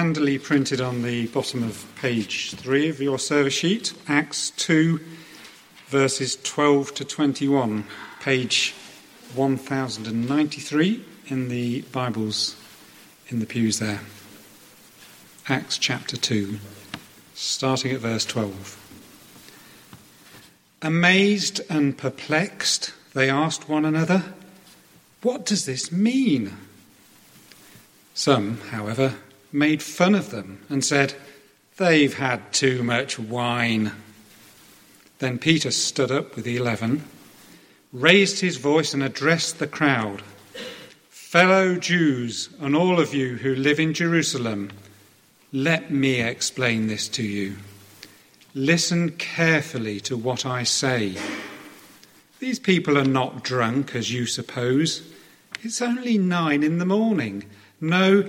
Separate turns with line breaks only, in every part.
handily printed on the bottom of page 3 of your service sheet, Acts 2, verses 12 to 21, page 1093 in the Bibles in the pews there. Acts chapter 2, starting at verse 12. Amazed and perplexed, they asked one another, What does this mean? Some, however, made fun of them and said, They've had too much wine. Then Peter stood up with the eleven, raised his voice, and addressed the crowd Fellow Jews, and all of you who live in Jerusalem, let me explain this to you. Listen carefully to what I say. These people are not drunk, as you suppose. It's only nine in the morning. No,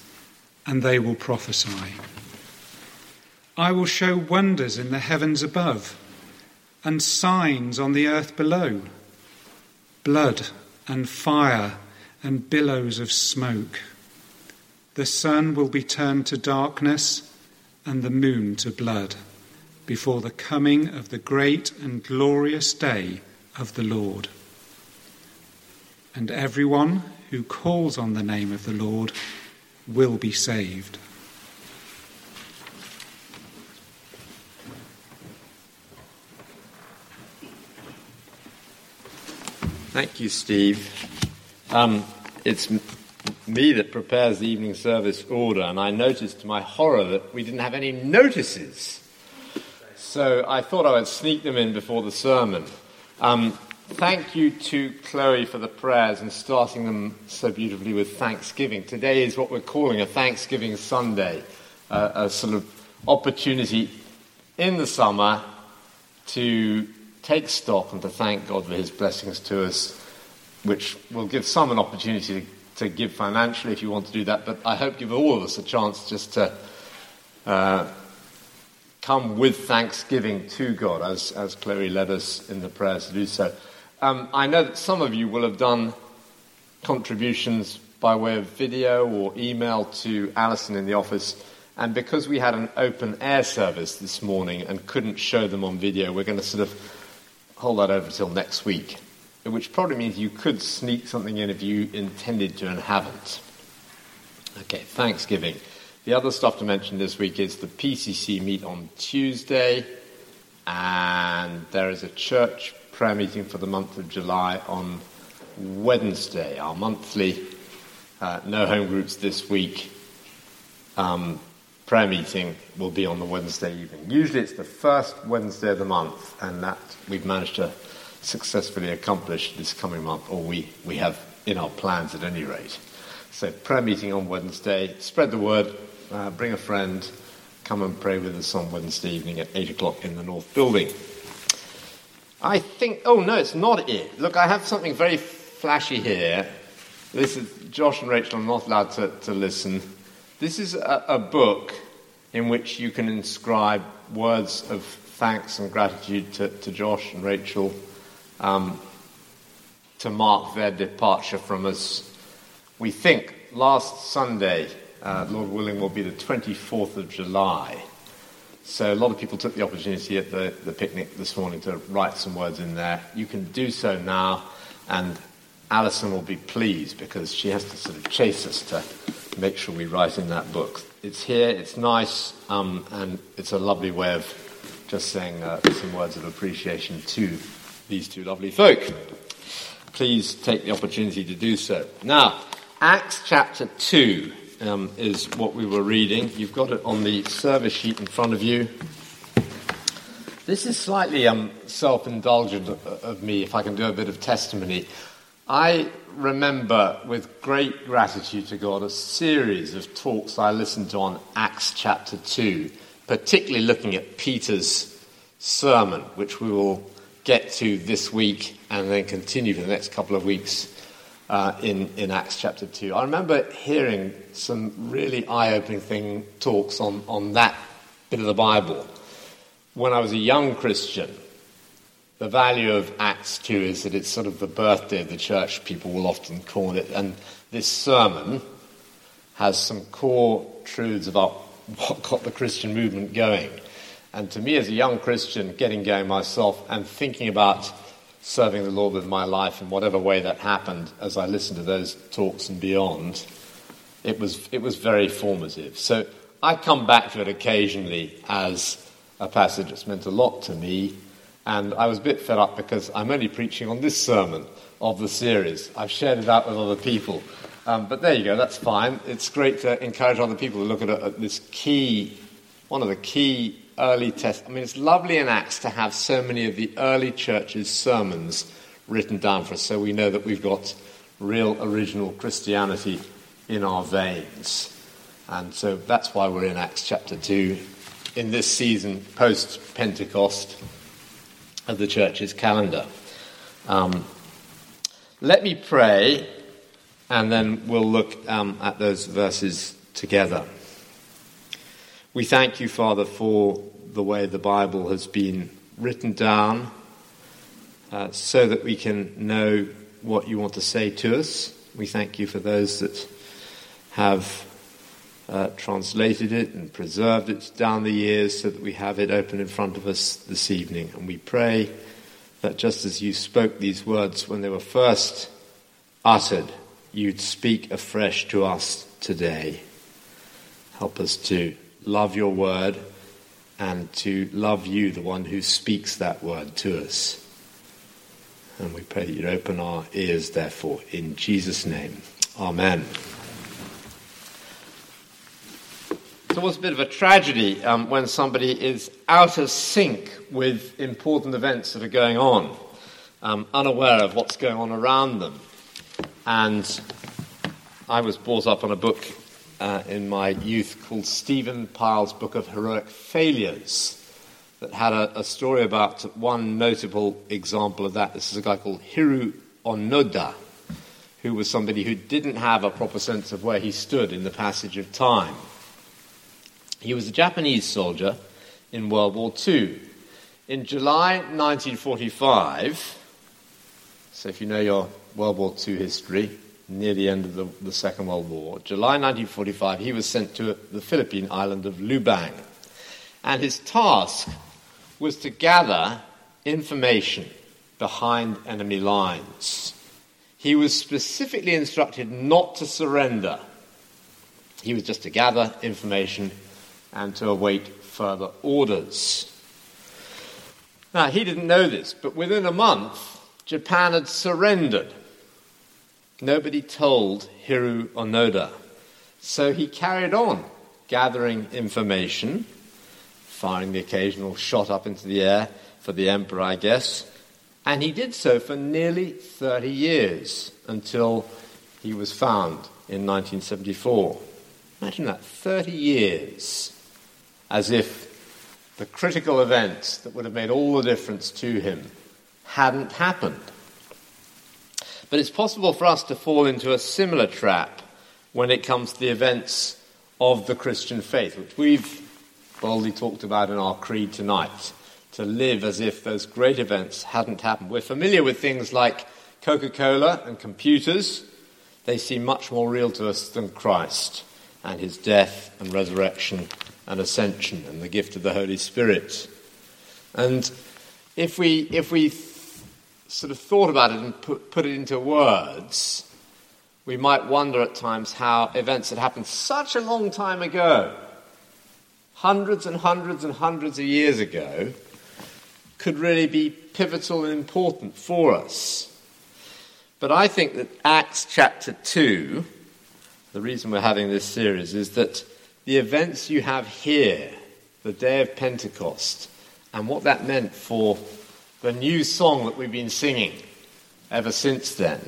and they will prophesy. I will show wonders in the heavens above, and signs on the earth below blood and fire and billows of smoke. The sun will be turned to darkness and the moon to blood before the coming of the great and glorious day of the Lord. And everyone who calls on the name of the Lord will be saved.
Thank you, Steve. Um, it's me that prepares the evening service order, and I noticed to my horror that we didn't have any notices. So I thought I would sneak them in before the sermon. Um, thank you to Chloe for the prayers and starting them so beautifully with Thanksgiving. Today is what we're calling a Thanksgiving Sunday, uh, a sort of opportunity in the summer to take stock and to thank God for his blessings to us, which will give some an opportunity to to give financially if you want to do that, but I hope give all of us a chance just to uh, come with thanksgiving to God, as, as Chloe led us in the prayers to do so. Um, I know that some of you will have done contributions by way of video or email to Alison in the office. And because we had an open air service this morning and couldn't show them on video, we're going to sort of hold that over till next week which probably means you could sneak something in if you intended to and haven't. Okay, Thanksgiving. The other stuff to mention this week is the PCC meet on Tuesday, and there is a church prayer meeting for the month of July on Wednesday, our monthly uh, no home groups this week. Um, prayer meeting will be on the Wednesday evening. Usually it's the first Wednesday of the month, and that we've managed to successfully accomplish this coming month, or we, we have in our plans at any rate. So, prayer meeting on Wednesday, spread the word, uh, bring a friend, come and pray with us on Wednesday evening at 8 o'clock in the North Building. I think, oh no, it's not it. Look, I have something very flashy here. This is Josh and Rachel are not allowed to, to listen. This is a, a book in which you can inscribe words of thanks and gratitude to, to Josh and Rachel um, to mark their departure from us. We think last Sunday, uh, Lord willing, will be the 24th of July. So a lot of people took the opportunity at the, the picnic this morning to write some words in there. You can do so now, and Alison will be pleased because she has to sort of chase us to make sure we write in that book. It's here, it's nice, um, and it's a lovely way of just saying uh, some words of appreciation to these two lovely folk. Please take the opportunity to do so. Now, Acts chapter 2 um, is what we were reading. You've got it on the service sheet in front of you. This is slightly um, self indulgent of me, if I can do a bit of testimony. I remember with great gratitude to God a series of talks I listened to on Acts chapter 2, particularly looking at Peter's sermon, which we will get to this week and then continue for the next couple of weeks uh, in, in Acts chapter 2. I remember hearing some really eye opening thing, talks on, on that bit of the Bible when I was a young Christian. The value of Acts 2 is that it's sort of the birthday of the church, people will often call it. And this sermon has some core truths about what got the Christian movement going. And to me, as a young Christian, getting going myself and thinking about serving the Lord with my life in whatever way that happened as I listened to those talks and beyond, it was, it was very formative. So I come back to it occasionally as a passage that's meant a lot to me, and I was a bit fed up because I'm only preaching on this sermon of the series. I've shared it out with other people. Um, but there you go, that's fine. It's great to encourage other people to look at, at this key, one of the key early test. I mean, it's lovely in Acts to have so many of the early church's sermons written down for us so we know that we've got real original Christianity in our veins. And so that's why we're in Acts chapter 2 in this season post Pentecost of the church's calendar. Um, let me pray and then we'll look um, at those verses together. We thank you, Father, for the way the Bible has been written down uh, so that we can know what you want to say to us. We thank you for those that have uh, translated it and preserved it down the years so that we have it open in front of us this evening. And we pray that just as you spoke these words when they were first uttered, you'd speak afresh to us today. Help us to love your word and to love you, the one who speaks that word to us. And we pray that you'd open our ears, therefore, in Jesus' name. Amen. It's always a bit of a tragedy um, when somebody is out of sync with important events that are going on, um, unaware of what's going on around them. And I was brought up on a book uh, in my youth called Stephen Pile's Book of Heroic Failures that had a, a, story about one notable example of that. This is a guy called Hiroo Onoda, who was somebody who didn't have a proper sense of where he stood in the passage of time. He was a Japanese soldier in World War II. In July 1945, so if you know your World War II history, near the end of the, the, Second World War, July 1945, he was sent to the Philippine island of Lubang. And his task was to gather information behind enemy lines. He was specifically instructed not to surrender. He was just to gather information and to await further orders. Now, he didn't know this, but within a month, Japan had surrendered Nobody told Hiroo Onoda. So he carried on gathering information, firing the occasional shot up into the air for the emperor, I guess. And he did so for nearly 30 years until he was found in 1974. Imagine that 30 years as if the critical events that would have made all the difference to him hadn't happened. But it's possible for us to fall into a similar trap when it comes to the events of the Christian faith, which we've boldly talked about in our creed tonight, to live as if those great events hadn't happened. We're familiar with things like Coca Cola and computers, they seem much more real to us than Christ and his death and resurrection and ascension and the gift of the Holy Spirit. And if we, if we sort of thought about it and put, put it into words, we might wonder at times how events that happened such a long time ago, hundreds and hundreds and hundreds of years ago, could really be pivotal and important for us. But I think that Acts chapter 2, the reason we're having this series, is that the events you have here, the day of Pentecost, and what that meant for the new song that we've been singing ever since then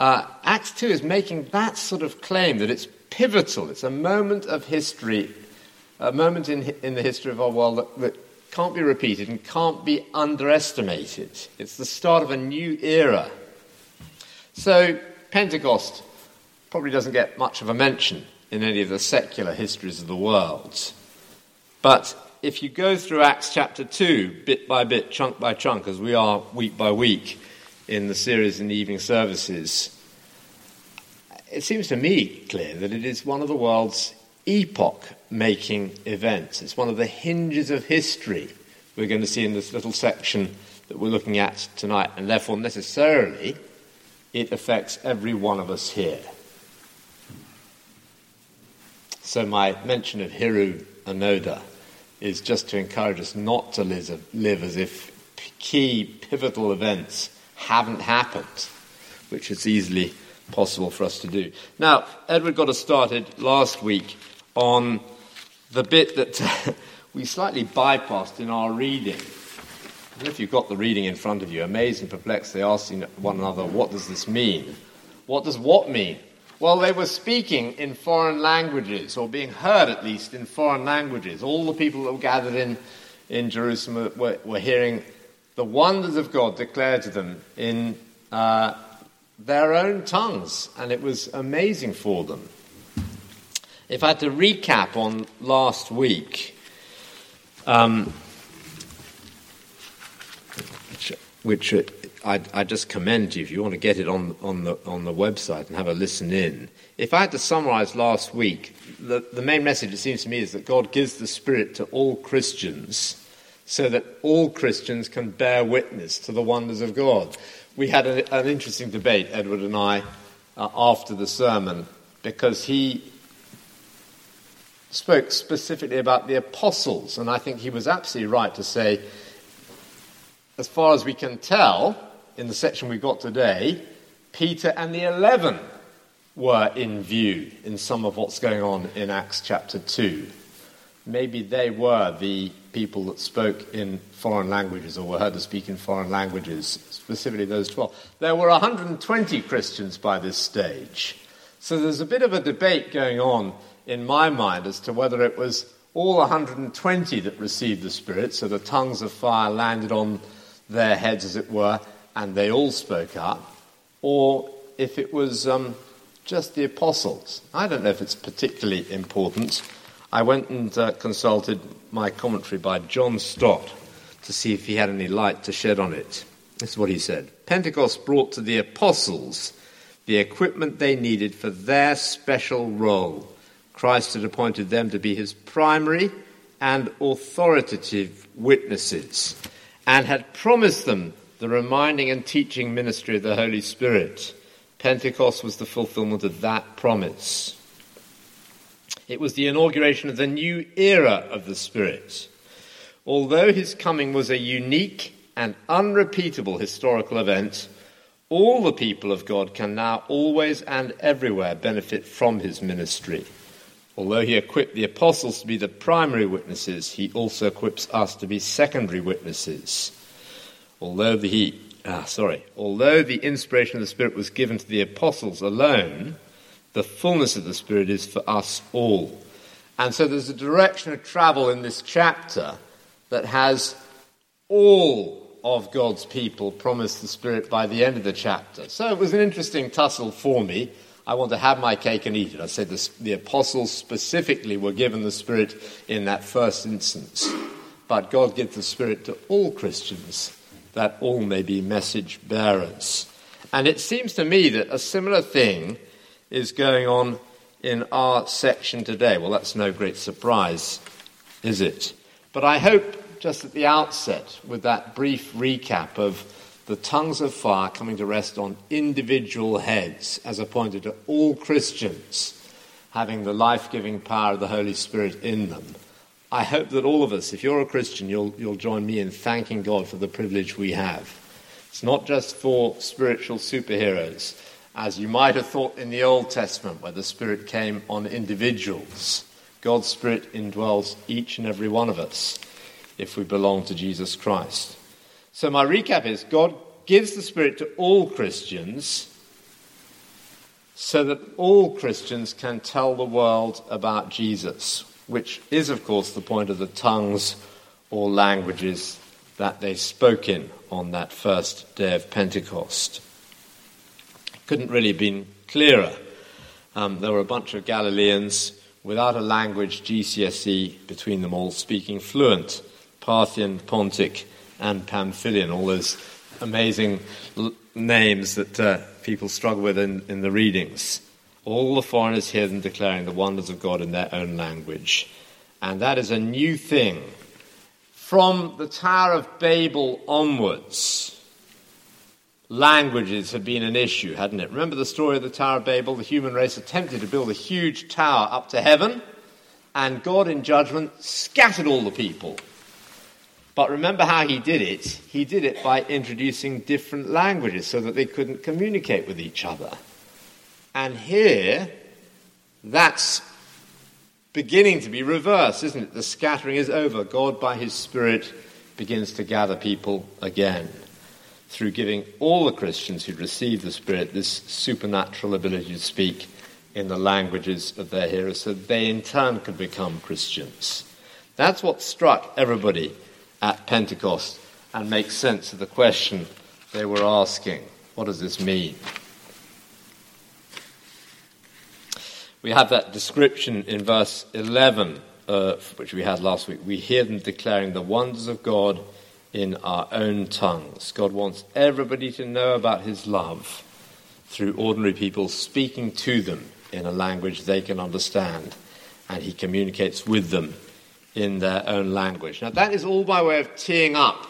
uh, Acts 2 is making that sort of claim that it's pivotal. It's a moment of history, a moment in, in the history of our world that, that can't be repeated and can't be underestimated. It's the start of a new era. So, Pentecost probably doesn't get much of a mention in any of the secular histories of the world. But if you go through Acts chapter 2, bit by bit, chunk by chunk, as we are week by week in the series in the evening services, it seems to me clear that it is one of the world's epoch making events. It's one of the hinges of history we're going to see in this little section that we're looking at tonight, and therefore necessarily it affects every one of us here. So, my mention of Hiroo Onoda is just to encourage us not to live, as if key pivotal events haven't happened, which is easily possible for us to do. Now, Edward got us started last week on the bit that we slightly bypassed in our reading. If you've got the reading in front of you, amazed and perplexed, they asked one another, What does this mean? What does what mean? Well, they were speaking in foreign languages, or being heard at least in foreign languages. All the people that were gathered in, in Jerusalem were, were hearing the wonders of God declared to them in uh, their own tongues, and it was amazing for them. If I had to recap on last week, um, which, which I, I just commend you if you want to get it on, on, the, on the website and have a listen in. If I had to summarize last week, the, the main message, it seems to me, is that God gives the Spirit to all Christians so that all Christians can bear witness to the wonders of God. We had a, an interesting debate, Edward and I, uh, after the sermon, because he spoke specifically about the apostles, and I think he was absolutely right to say, as far as we can tell, in the section we've got today, Peter and the eleven were in view in some of what's going on in Acts chapter 2. Maybe they were the people that spoke in foreign languages or were heard to speak in foreign languages, specifically those 12. There were 120 Christians by this stage. So there's a bit of a debate going on in my mind as to whether it was all 120 that received the Spirit, so the tongues of fire landed on their heads, as it were, and they all spoke up, or if it was um, just the apostles. I don't know if it's particularly important. I went and uh, consulted my commentary by John Stott to see if he had any light to shed on it. This is what he said Pentecost brought to the apostles the equipment they needed for their special role. Christ had appointed them to be his primary and authoritative witnesses and had promised them the reminding and teaching ministry of the Holy Spirit. Pentecost was the fulfillment of that promise. It was the inauguration of the new era of the Spirit. Although his coming was a unique and unrepeatable historical event, all the people of God can now always and everywhere benefit from his ministry. Although he equipped the apostles to be the primary witnesses, he also equips us to be secondary witnesses. Although the ah, sorry, although the inspiration of the Spirit was given to the apostles alone, the fullness of the Spirit is for us all. And so there's a direction of travel in this chapter that has all of God's people promised the Spirit by the end of the chapter. So it was an interesting tussle for me I want to have my cake and eat it. I said the, the apostles specifically were given the Spirit in that first instance. But God gives the Spirit to all Christians that all may be message bearers. And it seems to me that a similar thing is going on in our section today. Well, that's no great surprise, is it? But I hope just at the outset, with that brief recap of the tongues of fire coming to rest on individual heads as appointed to all Christians having the life giving power of the Holy Spirit in them. I hope that all of us, if you're a Christian, you'll, you'll join me in thanking God for the privilege we have. It's not just for spiritual superheroes, as you might have thought in the Old Testament, where the Spirit came on individuals. God's Spirit indwells each and every one of us if we belong to Jesus Christ. So, my recap is God gives the Spirit to all Christians, so that all Christians can tell the world about Jesus, which is, of course, the point of the tongues or languages that they spoke in on that first day of Pentecost. Couldn't really have been clearer. Um, there were a bunch of Galileans without a language GCSE between them all, speaking fluent Parthian, Pontic, and Pamphylian, all those amazing l- names that uh, people struggle with in, in the readings. All the foreigners hear them declaring the wonders of God in their own language. And that is a new thing. From the Tower of Babel onwards, languages had been an issue, hadn't it? Remember the story of the Tower of Babel? The human race attempted to build a huge tower up to heaven, and God, in judgment, scattered all the people. But remember how he did it? He did it by introducing different languages so that they couldn't communicate with each other. And here, that's beginning to be reversed, isn't it? The scattering is over. God, by his Spirit, begins to gather people again through giving all the Christians who receive the Spirit this supernatural ability to speak in the languages of their hearers so they in turn could become Christians. That's what struck everybody at Pentecost and makes sense of the question they were asking. What does this mean? We have that description in verse 11, uh, which we had last week. We hear them declaring the wonders of God in our own tongues. God wants everybody to know about his love through ordinary people speaking to them in a language they can understand, and he communicates with them in their own language. Now, that is all by way of teeing up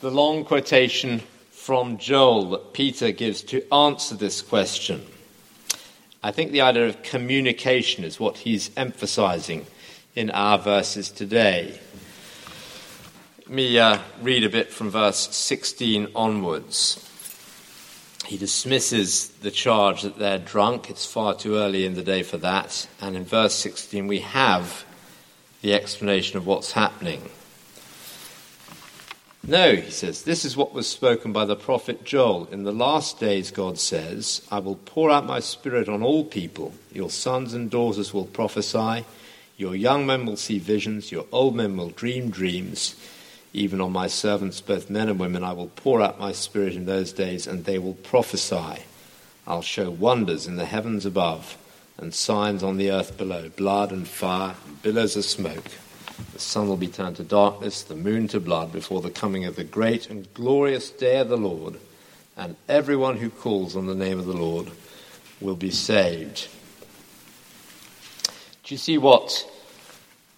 the long quotation from Joel that Peter gives to answer this question. I think the idea of communication is what he's emphasizing in our verses today. Let me uh, read a bit from verse 16 onwards. He dismisses the charge that they're drunk. It's far too early in the day for that. And in verse 16, we have the explanation of what's happening. No, he says, this is what was spoken by the prophet Joel. In the last days, God says, I will pour out my spirit on all people. Your sons and daughters will prophesy. Your young men will see visions. Your old men will dream dreams. Even on my servants, both men and women, I will pour out my spirit in those days, and they will prophesy. I'll show wonders in the heavens above and signs on the earth below blood and fire, and billows of smoke. The sun will be turned to darkness, the moon to blood, before the coming of the great and glorious day of the Lord, and everyone who calls on the name of the Lord will be saved. Do you see what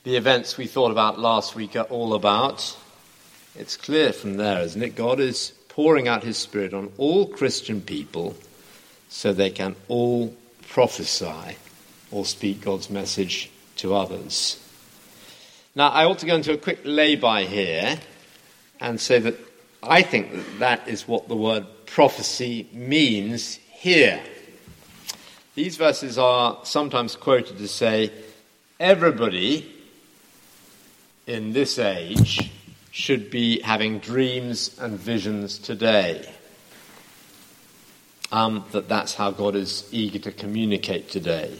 the events we thought about last week are all about? It's clear from there, isn't it? God is pouring out his Spirit on all Christian people so they can all prophesy or speak God's message to others. Now, I ought to go into a quick lay-by here and say that I think that that is what the word prophecy means here. These verses are sometimes quoted to say, everybody in this age should be having dreams and visions today. Um, that that's how God is eager to communicate today.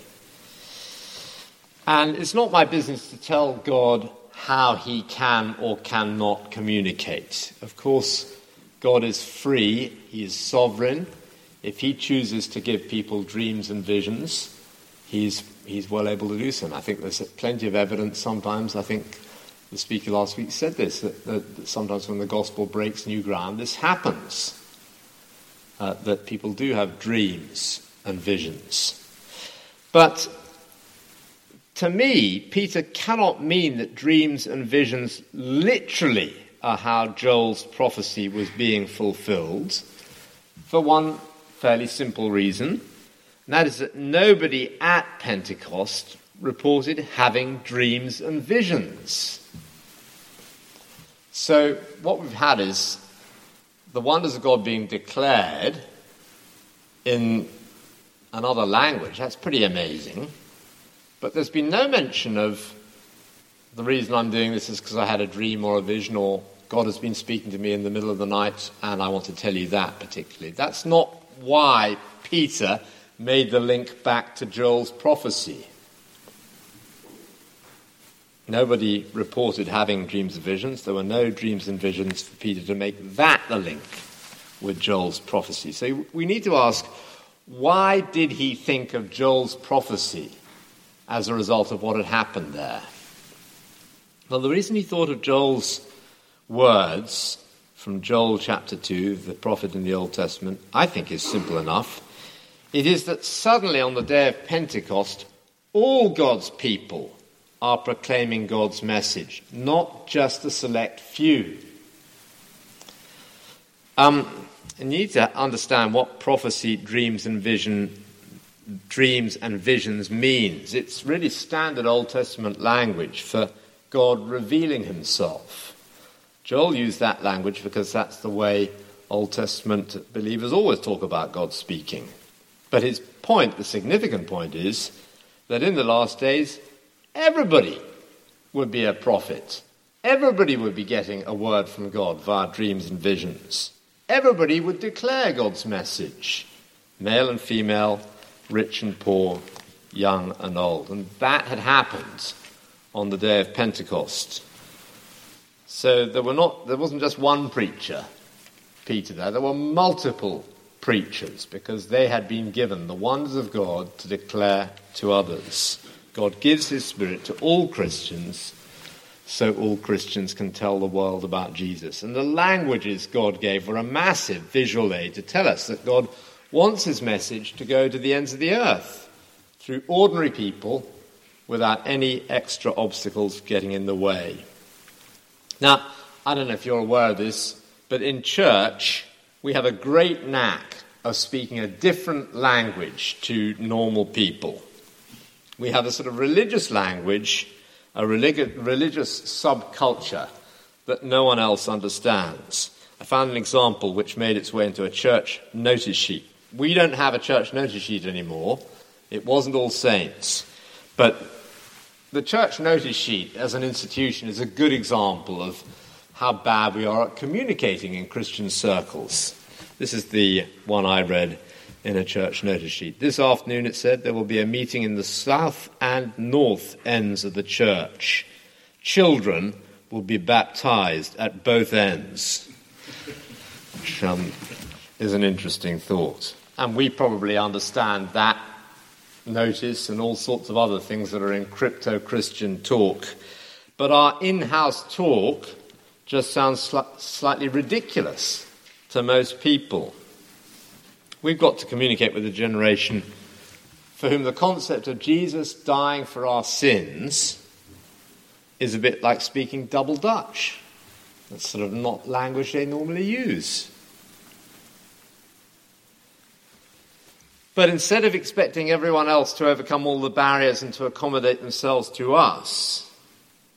And it's not my business to tell God how he can or cannot communicate. Of course, God is free, he is sovereign. If he chooses to give people dreams and visions, he's, he's well able to do so. And I think there's plenty of evidence sometimes. I think the speaker last week said this that, that, that sometimes when the gospel breaks new ground, this happens. Uh, that people do have dreams and visions. But to me, Peter cannot mean that dreams and visions literally are how Joel's prophecy was being fulfilled for one fairly simple reason, and that is that nobody at Pentecost reported having dreams and visions. So, what we've had is the wonders of God being declared in another language. That's pretty amazing. But there's been no mention of the reason I'm doing this is because I had a dream or a vision or God has been speaking to me in the middle of the night and I want to tell you that particularly. That's not why Peter made the link back to Joel's prophecy. Nobody reported having dreams and visions. There were no dreams and visions for Peter to make that the link with Joel's prophecy. So we need to ask why did he think of Joel's prophecy as a result of what had happened there? Well, the reason he thought of Joel's words from Joel chapter 2, the prophet in the Old Testament, I think is simple enough. It is that suddenly on the day of Pentecost, all God's people are proclaiming God's message, not just a select few. Um, you need to understand what prophecy, dreams, and vision, dreams and visions means. It's really standard Old Testament language for God revealing Himself. Joel used that language because that's the way Old Testament believers always talk about God speaking. But his point, the significant point, is that in the last days, everybody would be a prophet. Everybody would be getting a word from God via dreams and visions. Everybody would declare God's message male and female, rich and poor, young and old. And that had happened on the day of Pentecost. So there, were not, there wasn't just one preacher, Peter, there. There were multiple preachers because they had been given the wonders of God to declare to others. God gives His Spirit to all Christians so all Christians can tell the world about Jesus. And the languages God gave were a massive visual aid to tell us that God wants His message to go to the ends of the earth through ordinary people without any extra obstacles getting in the way. Now, I don't know if you're aware of this, but in church, we have a great knack of speaking a different language to normal people. We have a sort of religious language, a religi- religious subculture that no one else understands. I found an example which made its way into a church notice sheet. We don't have a church notice sheet anymore. It wasn't All Saints. But the church notice sheet as an institution is a good example of how bad we are at communicating in Christian circles. This is the one I read in a church notice sheet. This afternoon, it said, there will be a meeting in the south and north ends of the church. Children will be baptized at both ends, which um, is an interesting thought. And we probably understand that notice and all sorts of other things that are in crypto Christian talk. But our in house talk just sounds sl- slightly ridiculous to most people. We've got to communicate with a generation for whom the concept of Jesus dying for our sins is a bit like speaking double Dutch. That's sort of not language they normally use. But instead of expecting everyone else to overcome all the barriers and to accommodate themselves to us,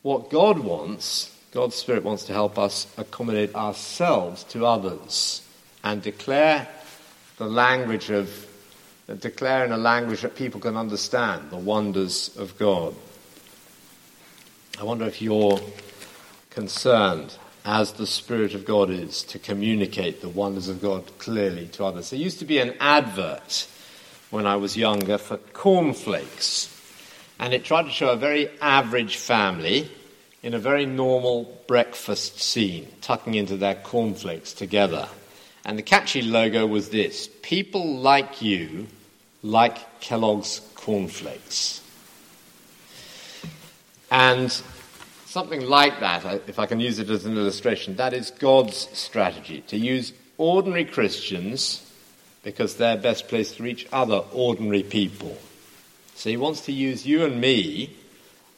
what God wants, God's Spirit wants to help us accommodate ourselves to others and declare the language of, declare in a language that people can understand the wonders of God. I wonder if you're concerned, as the Spirit of God is, to communicate the wonders of God clearly to others. There used to be an advert when I was younger for cornflakes. And it tried to show a very average family in a very normal breakfast scene, tucking into their cornflakes together. And the catchy logo was this People like you like Kellogg's cornflakes. And something like that, if I can use it as an illustration, that is God's strategy to use ordinary Christians because they're best placed to reach other ordinary people. So he wants to use you and me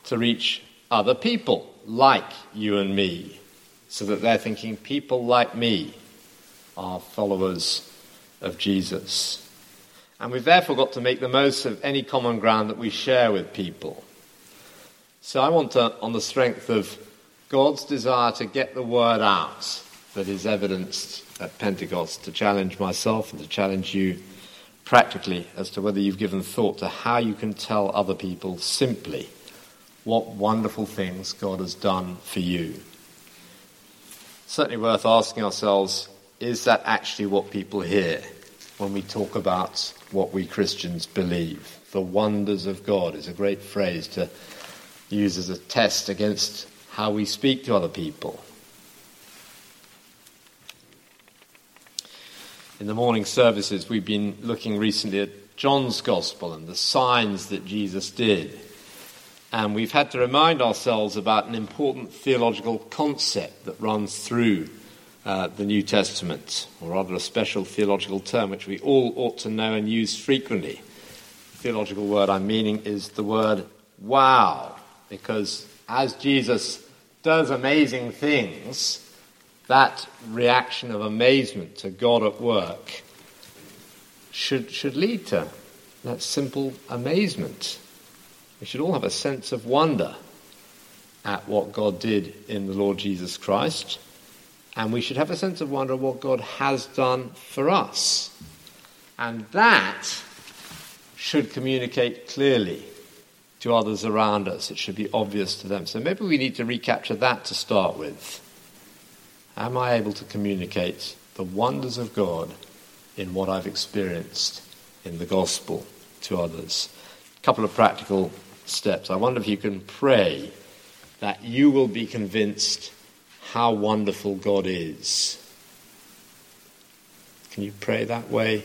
to reach other people like you and me, so that they're thinking people like me are followers of Jesus. And we've therefore got to make the most of any common ground that we share with people. So I want to, on the strength of God's desire to get the word out that is evidenced at Pentecost to challenge myself and to challenge you practically as to whether you've given thought to how you can tell other people simply what wonderful things God has done for you. Certainly worth asking ourselves is that actually what people hear? when we talk about what we Christians believe. The wonders of God is a great phrase to use as a test against how we speak to other people. In the morning services, we've been looking recently at John's Gospel and the signs that Jesus did. And we've had to remind ourselves about an important theological concept that runs through uh, the New Testament, or rather a special theological term which we all ought to know and use frequently. The theological word I'm meaning is the word wow, because as Jesus does amazing things, that reaction of amazement to God at work should, should lead to that simple amazement. We should all have a sense of wonder at what God did in the Lord Jesus Christ, and we should have a sense of wonder at what God has done for us. And that should communicate clearly to others around us. It should be obvious to them. So maybe we need to recapture that to start with. Am I able to communicate the wonders of God in what I've experienced in the gospel to others? A couple of practical steps. I wonder if you can pray that you will be convinced how wonderful God is. Can you pray that way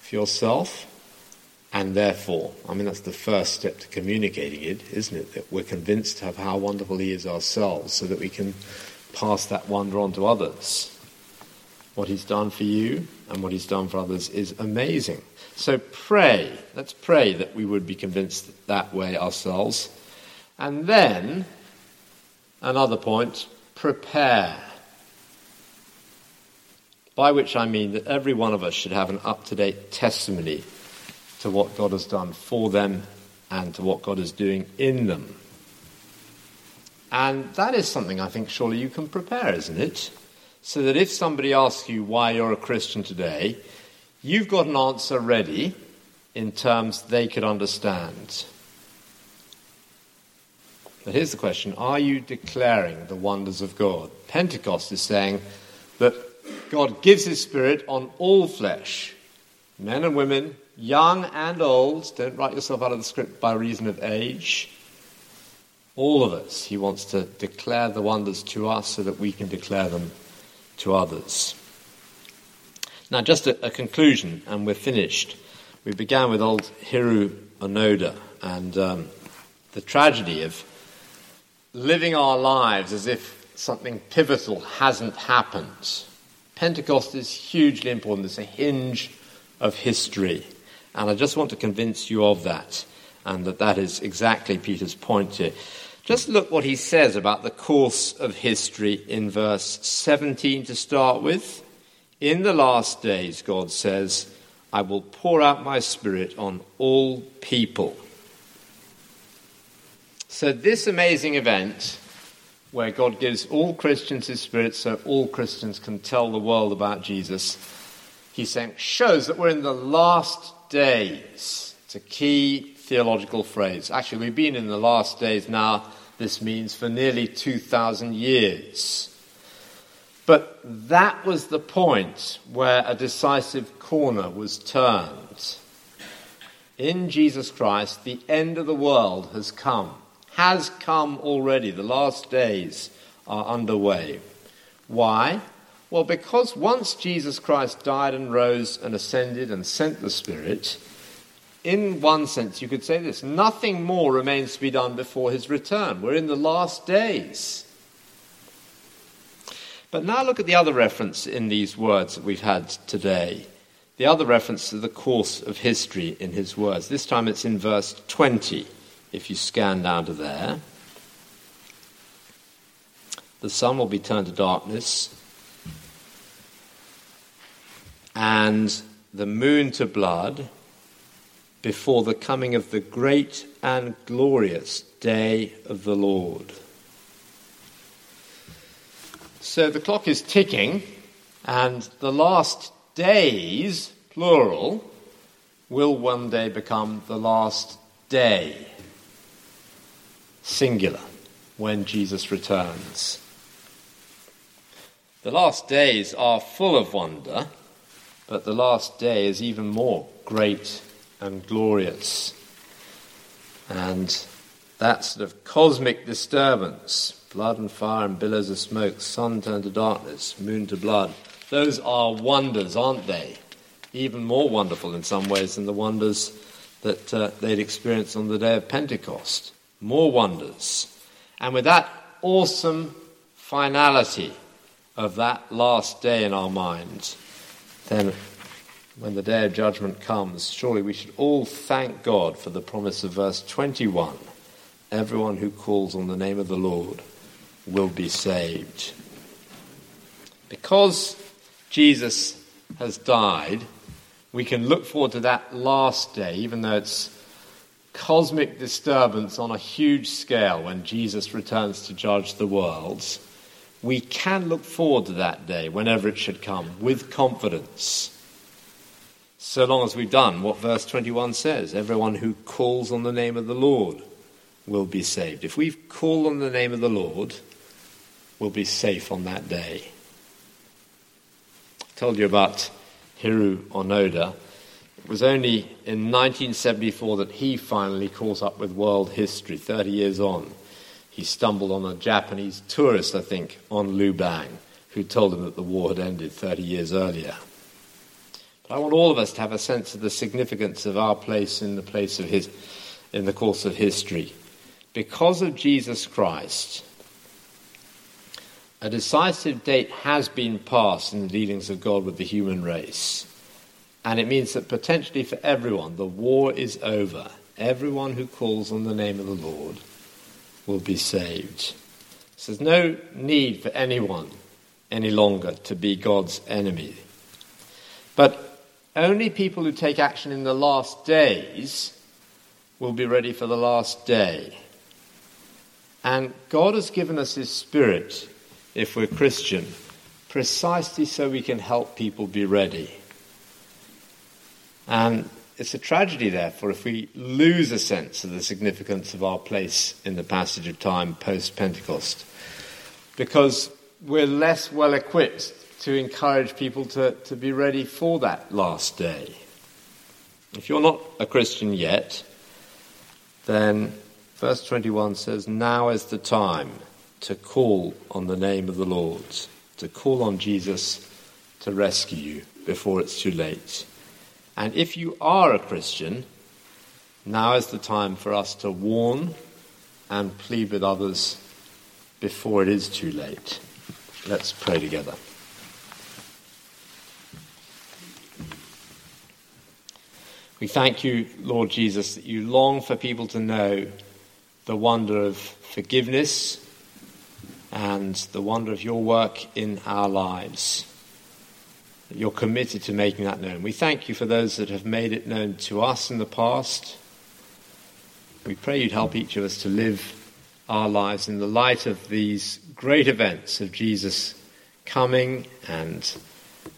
for yourself? And therefore, I mean, that's the first step to communicating it, isn't it? That we're convinced of how wonderful He is ourselves so that we can pass that wonder on to others. What he's done for you and what he's done for others is amazing. So pray. Let's pray that we would be convinced that way ourselves. And then, another point, prepare. By which I mean that every one of us should have an up to date testimony to what God has done for them and to what God is doing in them. And that is something I think surely you can prepare, isn't it? So that if somebody asks you why you're a Christian today, you've got an answer ready in terms they could understand. But here's the question Are you declaring the wonders of God? Pentecost is saying that God gives His Spirit on all flesh, men and women, young and old. Don't write yourself out of the script by reason of age all of us. He wants to declare the wonders to us so that we can declare them to others. Now, just a, a conclusion, and we're finished. We began with old Hiroo Onoda and um, the tragedy of living our lives as if something pivotal hasn't happened. Pentecost is hugely important. It's a hinge of history. And I just want to convince you of that, and that that is exactly Peter's point here. Just look what he says about the course of history in verse 17 to start with. In the last days, God says, I will pour out my spirit on all people. So, this amazing event, where God gives all Christians his spirit so all Christians can tell the world about Jesus, he's saying, shows that we're in the last days. It's a key theological phrase. Actually, we've been in the last days now this means for nearly 2,000 years. But that was the point where a decisive corner was turned. In Jesus Christ, the end of the world has come, has come already. The last days are underway. Why? Well, because once Jesus Christ died and rose and ascended and sent the Spirit, in one sense, you could say this nothing more remains to be done before his return. We're in the last days. But now look at the other reference in these words that we've had today. The other reference to the course of history in his words. This time it's in verse 20, if you scan down to there. The sun will be turned to darkness, and the moon to blood before the coming of the great and glorious day of the Lord. So the clock is ticking, and the last days, plural, will one day become the last day, singular, when Jesus returns. The last days are full of wonder but the last day is even more great and glorious. And that sort of cosmic disturbance blood and fire and billows of smoke, sun turned to darkness, moon to blood those are wonders, aren't they? Even more wonderful in some ways than the wonders that uh, they'd experienced on the day of Pentecost. More wonders. And with that awesome finality of that last day in our minds, then when the day of judgment comes, surely we should all thank God for the promise of verse 21 everyone who calls on the name of the Lord will be saved. Because Jesus has died, we can look forward to that last day, even though it's cosmic disturbance on a huge scale when Jesus returns to judge the worlds. We can look forward to that day, whenever it should come, with confidence. So long as we've done what verse 21 says everyone who calls on the name of the Lord will be saved. If we've called on the name of the Lord, we'll be safe on that day I told you about Hiroo Onoda. It was only in 1974 that he finally caught up with world history, 30 years on. He stumbled on a Japanese tourist, I think, on Lubang, who told him that the war had ended 30 years earlier. I want all of us to have a sense of the significance of our place in the place of his, in the course of history. Because of Jesus Christ, a decisive date has been passed in the dealings of God with the human race. And it means that potentially for everyone, the war is over. Everyone who calls on the name of the Lord will be saved. So there's no need for anyone any longer to be God's enemy. But only people who take action in the last days will be ready for the last day. And God has given us His Spirit if we're Christian, precisely so we can help people be ready. And it's a tragedy, therefore, if we lose a sense of the significance of our place in the passage of time post Pentecost, because we're less well equipped to encourage people to, to be ready for that last day. If you're not a Christian yet, then verse 21 says, Now is the time to call on the name of the Lord, to call on Jesus to rescue you before it's too late. And if you are a Christian, now is the time for us to warn and plead with others before it is too late. Let's pray together. We thank you, Lord Jesus, that you long for people to know the wonder of forgiveness and the wonder of your work in our lives. You're committed to making that known. We thank you for those that have made it known to us in the past. We pray you'd help each of us to live our lives in the light of these great events of Jesus coming and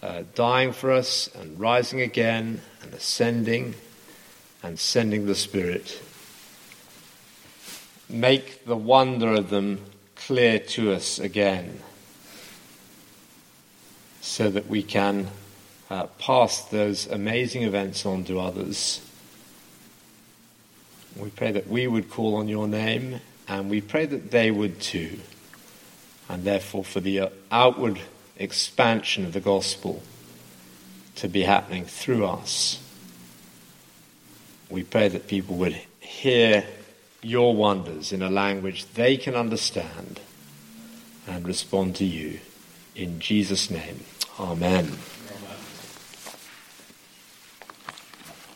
uh, dying for us and rising again and ascending and sending the Spirit. Make the wonder of them clear to us again so that we can uh, pass those amazing events on to others. We pray that we would call on your name and we pray that they would too. And therefore, for the outward expansion of the gospel to be happening through us, we pray that people would hear your wonders in a language they can understand and respond to you. In Jesus' name, Amen.